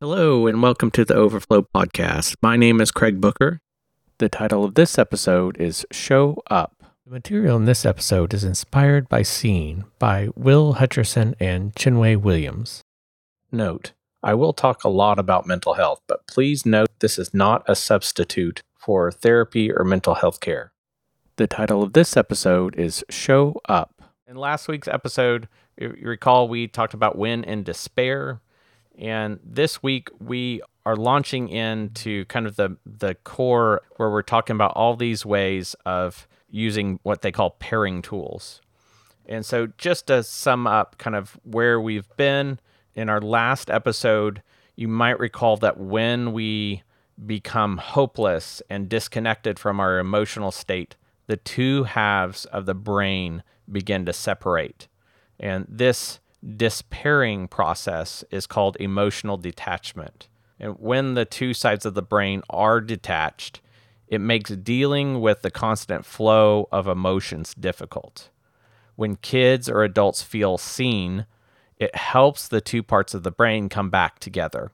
Hello, and welcome to the Overflow Podcast. My name is Craig Booker. The title of this episode is Show Up. The material in this episode is inspired by Seen by Will Hutcherson and Chinwe Williams. Note, I will talk a lot about mental health, but please note this is not a substitute for therapy or mental health care. The title of this episode is Show Up. In last week's episode, you recall we talked about when in despair. And this week we are launching into kind of the the core where we're talking about all these ways of using what they call pairing tools. And so just to sum up kind of where we've been in our last episode, you might recall that when we become hopeless and disconnected from our emotional state, the two halves of the brain begin to separate. And this despairing process is called emotional detachment. And when the two sides of the brain are detached, it makes dealing with the constant flow of emotions difficult. When kids or adults feel seen, it helps the two parts of the brain come back together.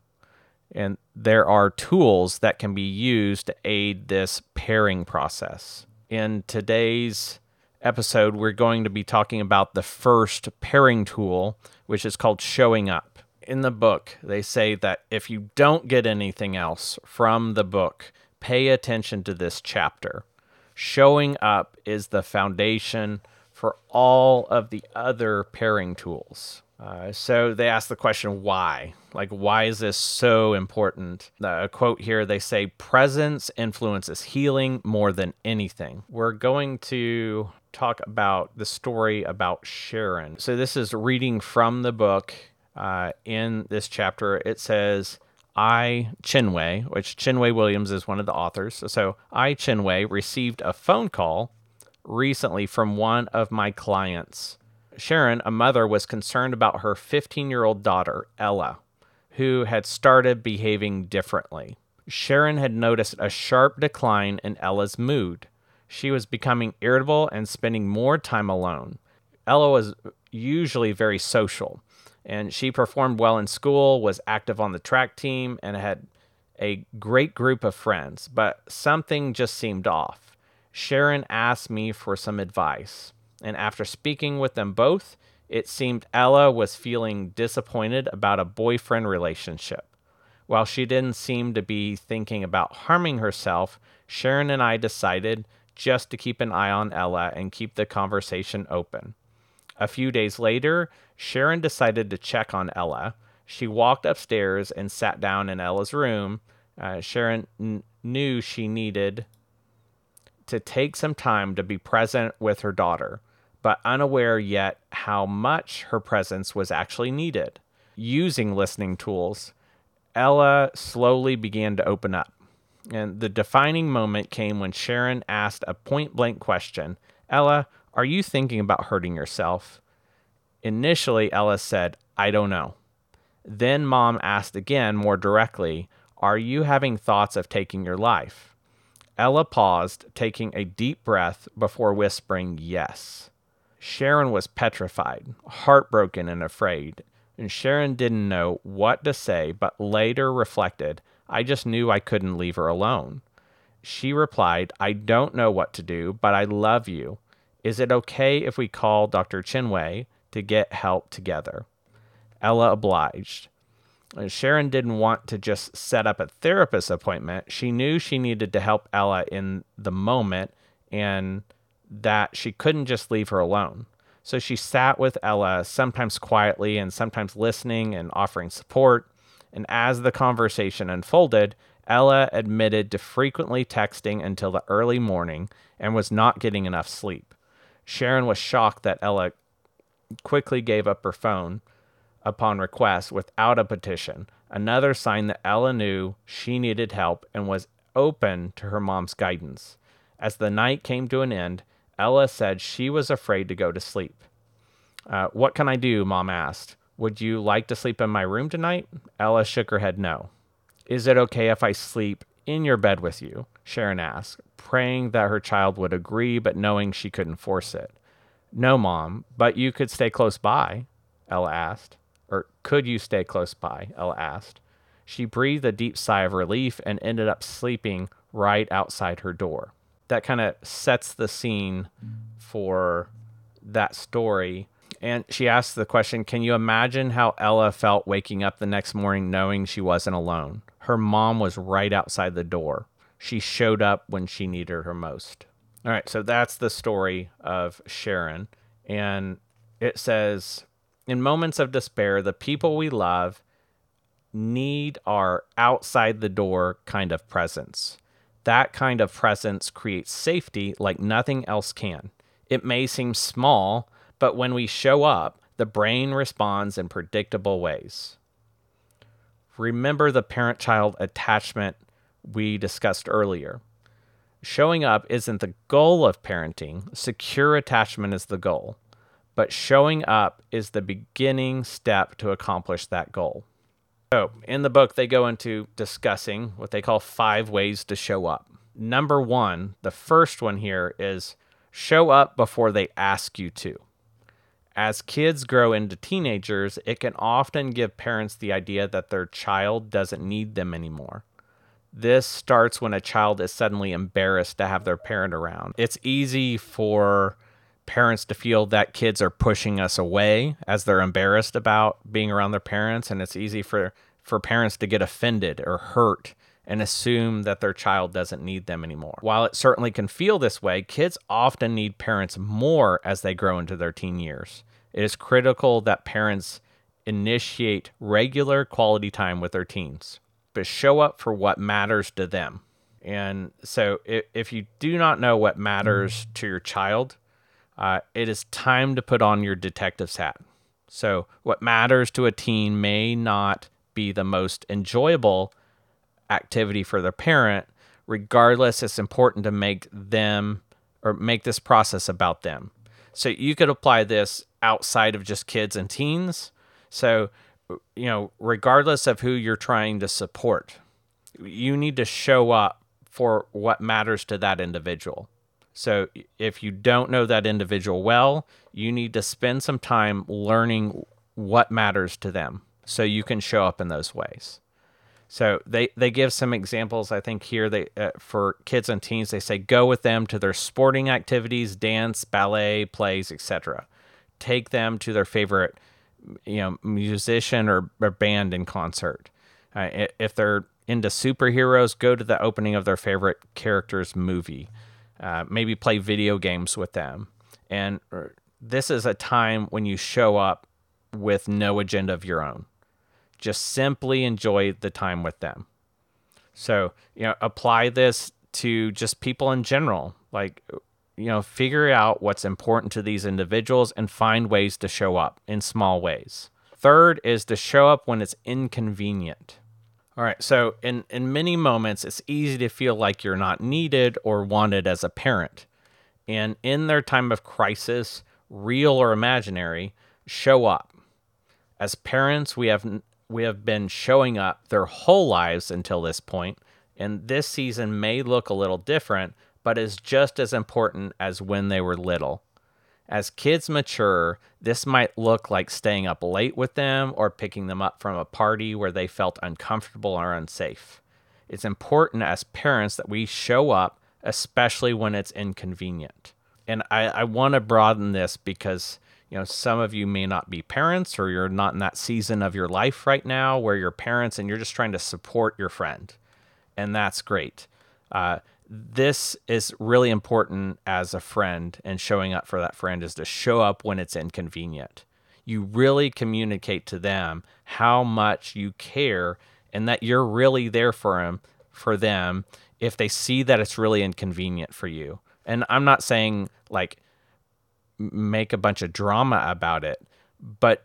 And there are tools that can be used to aid this pairing process. In today's episode, we're going to be talking about the first pairing tool, which is called showing up. In the book, they say that if you don't get anything else from the book, pay attention to this chapter. Showing up is the foundation for all of the other pairing tools. Uh, so they ask the question, why? Like, why is this so important? The quote here they say, presence influences healing more than anything. We're going to talk about the story about Sharon. So this is reading from the book. Uh, in this chapter, it says, I, Chinwe, which Chinwe Williams is one of the authors. So I, Chinwe, received a phone call recently from one of my clients. Sharon, a mother, was concerned about her 15 year old daughter, Ella, who had started behaving differently. Sharon had noticed a sharp decline in Ella's mood. She was becoming irritable and spending more time alone. Ella was usually very social, and she performed well in school, was active on the track team, and had a great group of friends, but something just seemed off. Sharon asked me for some advice and after speaking with them both, it seemed Ella was feeling disappointed about a boyfriend relationship. While she didn't seem to be thinking about harming herself, Sharon and I decided just to keep an eye on Ella and keep the conversation open. A few days later, Sharon decided to check on Ella. She walked upstairs and sat down in Ella's room. Uh, Sharon n- knew she needed to take some time to be present with her daughter but unaware yet how much her presence was actually needed. Using listening tools, Ella slowly began to open up. And the defining moment came when Sharon asked a point blank question Ella, are you thinking about hurting yourself? Initially, Ella said, I don't know. Then mom asked again more directly, Are you having thoughts of taking your life? Ella paused, taking a deep breath before whispering, Yes. Sharon was petrified, heartbroken, and afraid, and Sharon didn't know what to say, but later reflected, I just knew I couldn't leave her alone. She replied, I don't know what to do, but I love you. Is it okay if we call Dr. Chinwe to get help together? Ella obliged. Uh, Sharon didn't want to just set up a therapist appointment. She knew she needed to help Ella in the moment and that she couldn't just leave her alone. So she sat with Ella, sometimes quietly and sometimes listening and offering support. And as the conversation unfolded, Ella admitted to frequently texting until the early morning and was not getting enough sleep. Sharon was shocked that Ella quickly gave up her phone upon request without a petition, another sign that Ella knew she needed help and was open to her mom's guidance. As the night came to an end, Ella said she was afraid to go to sleep. Uh, what can I do? Mom asked. Would you like to sleep in my room tonight? Ella shook her head no. Is it okay if I sleep in your bed with you? Sharon asked, praying that her child would agree, but knowing she couldn't force it. No, Mom, but you could stay close by, Ella asked. Or could you stay close by? Ella asked. She breathed a deep sigh of relief and ended up sleeping right outside her door. That kind of sets the scene for that story. And she asked the question Can you imagine how Ella felt waking up the next morning knowing she wasn't alone? Her mom was right outside the door. She showed up when she needed her most. All right, so that's the story of Sharon. And it says, In moments of despair, the people we love need our outside the door kind of presence. That kind of presence creates safety like nothing else can. It may seem small, but when we show up, the brain responds in predictable ways. Remember the parent child attachment we discussed earlier. Showing up isn't the goal of parenting, secure attachment is the goal. But showing up is the beginning step to accomplish that goal. So, in the book, they go into discussing what they call five ways to show up. Number one, the first one here is show up before they ask you to. As kids grow into teenagers, it can often give parents the idea that their child doesn't need them anymore. This starts when a child is suddenly embarrassed to have their parent around. It's easy for parents to feel that kids are pushing us away as they're embarrassed about being around their parents and it's easy for for parents to get offended or hurt and assume that their child doesn't need them anymore. While it certainly can feel this way, kids often need parents more as they grow into their teen years. It is critical that parents initiate regular quality time with their teens, but show up for what matters to them. And so, if, you do not know what matters to your child, uh, it is time to put on your detective's hat. So, what matters to a teen may not be the most enjoyable activity for their parent. Regardless, it's important to make them or make this process about them. So, you could apply this outside of just kids and teens. So, you know, regardless of who you're trying to support, you need to show up for what matters to that individual. So if you don't know that individual well, you need to spend some time learning what matters to them so you can show up in those ways. So they, they give some examples. I think here they uh, for kids and teens they say go with them to their sporting activities, dance, ballet, plays, etc. Take them to their favorite you know musician or, or band in concert. Uh, if they're into superheroes, go to the opening of their favorite character's movie. Uh, maybe play video games with them. And uh, this is a time when you show up with no agenda of your own. Just simply enjoy the time with them. So, you know, apply this to just people in general. Like, you know, figure out what's important to these individuals and find ways to show up in small ways. Third is to show up when it's inconvenient. All right. So, in, in many moments, it's easy to feel like you're not needed or wanted as a parent. And in their time of crisis, real or imaginary, show up. As parents, we have we have been showing up their whole lives until this point, and this season may look a little different, but is just as important as when they were little. As kids mature, this might look like staying up late with them or picking them up from a party where they felt uncomfortable or unsafe. It's important as parents that we show up, especially when it's inconvenient. And I, I want to broaden this because you know some of you may not be parents or you're not in that season of your life right now where you're parents and you're just trying to support your friend and that's great uh, this is really important as a friend and showing up for that friend is to show up when it's inconvenient. You really communicate to them how much you care and that you're really there for them for them if they see that it's really inconvenient for you. And I'm not saying like make a bunch of drama about it, but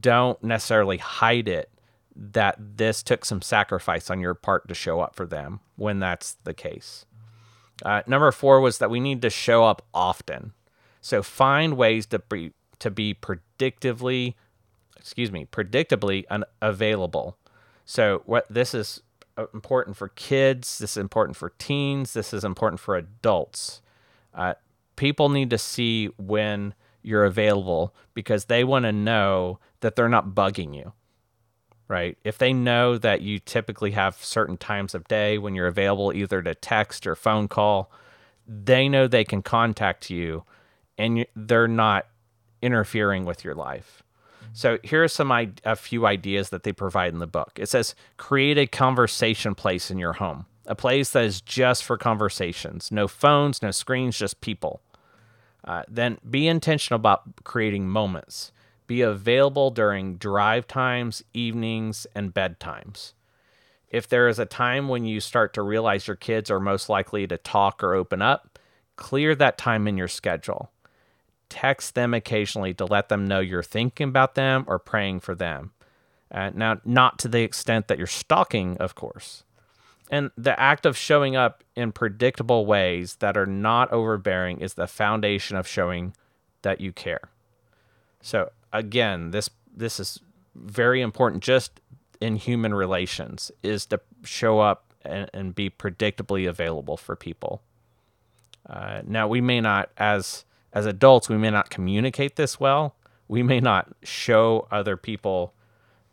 don't necessarily hide it that this took some sacrifice on your part to show up for them when that's the case. Uh, number four was that we need to show up often. So find ways to be to be predictively, excuse me, predictably unavailable. So what this is important for kids. This is important for teens. This is important for adults. Uh, people need to see when you're available because they want to know that they're not bugging you right? If they know that you typically have certain times of day when you're available either to text or phone call, they know they can contact you and they're not interfering with your life. Mm-hmm. So here are some a few ideas that they provide in the book. It says create a conversation place in your home, a place that is just for conversations, no phones, no screens, just people. Uh, then be intentional about creating moments. Be available during drive times, evenings, and bedtimes. If there is a time when you start to realize your kids are most likely to talk or open up, clear that time in your schedule. Text them occasionally to let them know you're thinking about them or praying for them. Uh, now, not to the extent that you're stalking, of course. And the act of showing up in predictable ways that are not overbearing is the foundation of showing that you care. So again, this this is very important just in human relations is to show up and, and be predictably available for people. Uh, now we may not as as adults we may not communicate this well. We may not show other people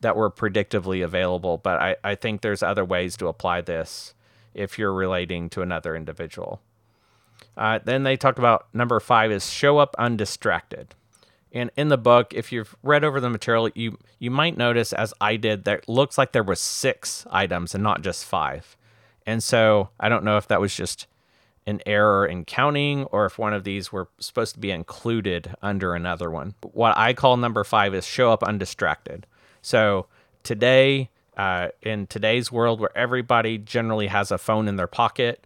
that we're predictably available, but I, I think there's other ways to apply this if you're relating to another individual. Uh, then they talk about number five is show up undistracted. And in the book, if you've read over the material, you you might notice, as I did, that looks like there was six items and not just five. And so I don't know if that was just an error in counting or if one of these were supposed to be included under another one. What I call number five is show up undistracted. So today, uh, in today's world where everybody generally has a phone in their pocket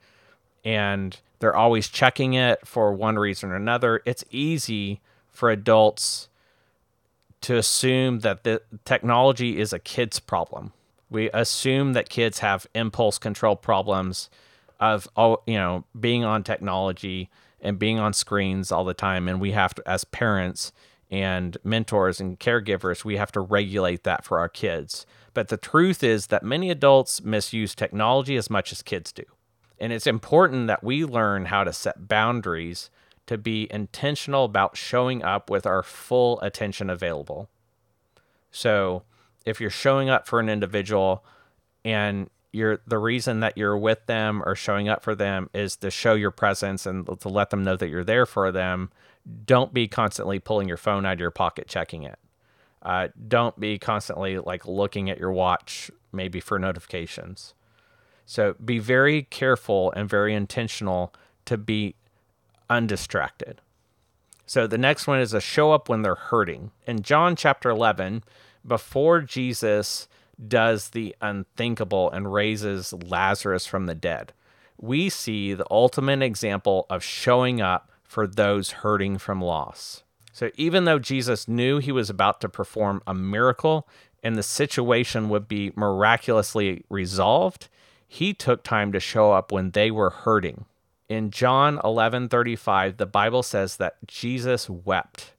and they're always checking it for one reason or another, it's easy for adults to assume that the technology is a kid's problem. We assume that kids have impulse control problems of all you know being on technology and being on screens all the time and we have to as parents and mentors and caregivers we have to regulate that for our kids. But the truth is that many adults misuse technology as much as kids do. And it's important that we learn how to set boundaries to be intentional about showing up with our full attention available. So, if you're showing up for an individual and you're the reason that you're with them or showing up for them is to show your presence and to let them know that you're there for them, don't be constantly pulling your phone out of your pocket checking it. Uh, don't be constantly like looking at your watch maybe for notifications. So be very careful and very intentional to be undistracted. So the next one is a show up when they're hurting. In John chapter 11, before Jesus does the unthinkable and raises Lazarus from the dead, we see the ultimate example of showing up for those hurting from loss. So even though Jesus knew he was about to perform a miracle and the situation would be miraculously resolved, he took time to show up when they were hurting in John 11:35 the Bible says that Jesus wept.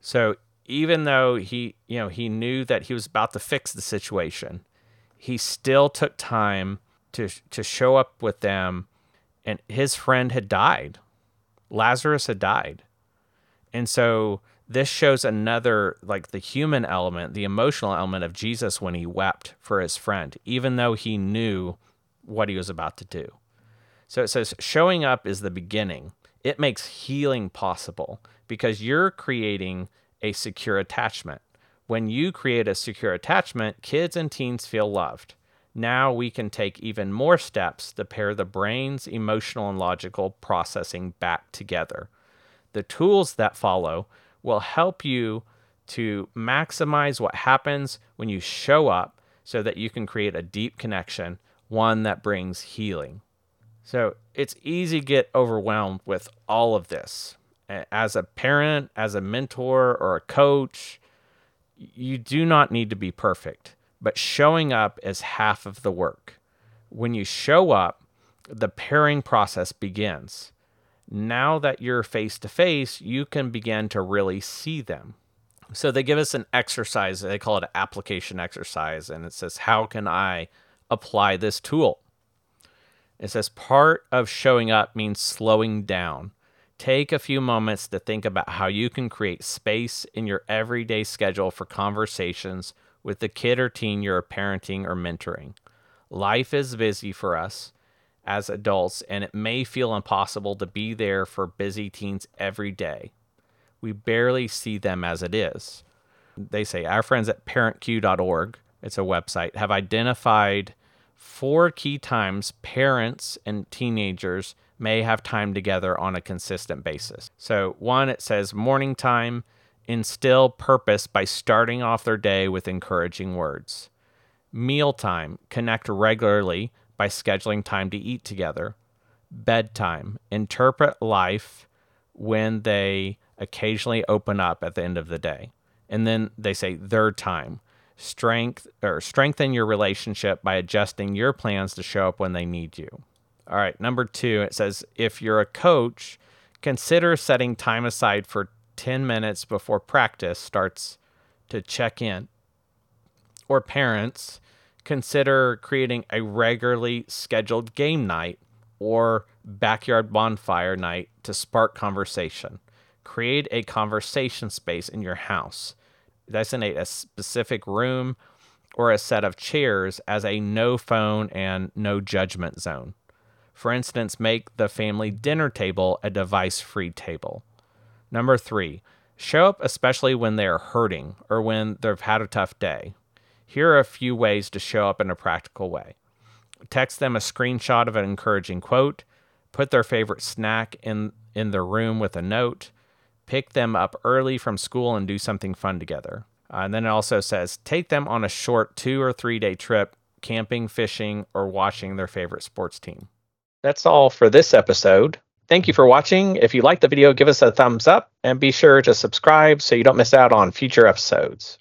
So even though he, you know, he knew that he was about to fix the situation, he still took time to to show up with them and his friend had died. Lazarus had died. And so this shows another like the human element, the emotional element of Jesus when he wept for his friend, even though he knew what he was about to do. So it says showing up is the beginning. It makes healing possible because you're creating a secure attachment. When you create a secure attachment, kids and teens feel loved. Now we can take even more steps to pair the brain's emotional and logical processing back together. The tools that follow will help you to maximize what happens when you show up so that you can create a deep connection, one that brings healing. So it's easy to get overwhelmed with all of this. As a parent, as a mentor, or a coach, you do not need to be perfect, but showing up is half of the work. When you show up, the pairing process begins. Now that you're face to face, you can begin to really see them. So they give us an exercise, they call it an application exercise, and it says, How can I apply this tool? It says part of showing up means slowing down. Take a few moments to think about how you can create space in your everyday schedule for conversations with the kid or teen you're parenting or mentoring. Life is busy for us as adults, and it may feel impossible to be there for busy teens every day. We barely see them as it is. They say our friends at parentcue.org, it's a website, have identified four key times parents and teenagers may have time together on a consistent basis. So, one, it says morning time, instill purpose by starting off their day with encouraging words. Mealtime, connect regularly by scheduling time to eat together. Bedtime, interpret life when they occasionally open up at the end of the day. And then they say their time, strength or strengthen your relationship by adjusting your plans to show up when they need you. All right, number 2, it says if you're a coach, consider setting time aside for 10 minutes before practice starts to check in. Or parents, consider creating a regularly scheduled game night or backyard bonfire night to spark conversation. Create a conversation space in your house. Designate a specific room or a set of chairs as a no phone and no judgment zone. For instance, make the family dinner table a device free table. Number three, show up especially when they are hurting or when they've had a tough day. Here are a few ways to show up in a practical way. Text them a screenshot of an encouraging quote, put their favorite snack in, in their room with a note, pick them up early from school and do something fun together. Uh, and then it also says take them on a short two or three day trip, camping, fishing, or watching their favorite sports team. That's all for this episode. Thank you for watching. If you liked the video, give us a thumbs up and be sure to subscribe so you don't miss out on future episodes.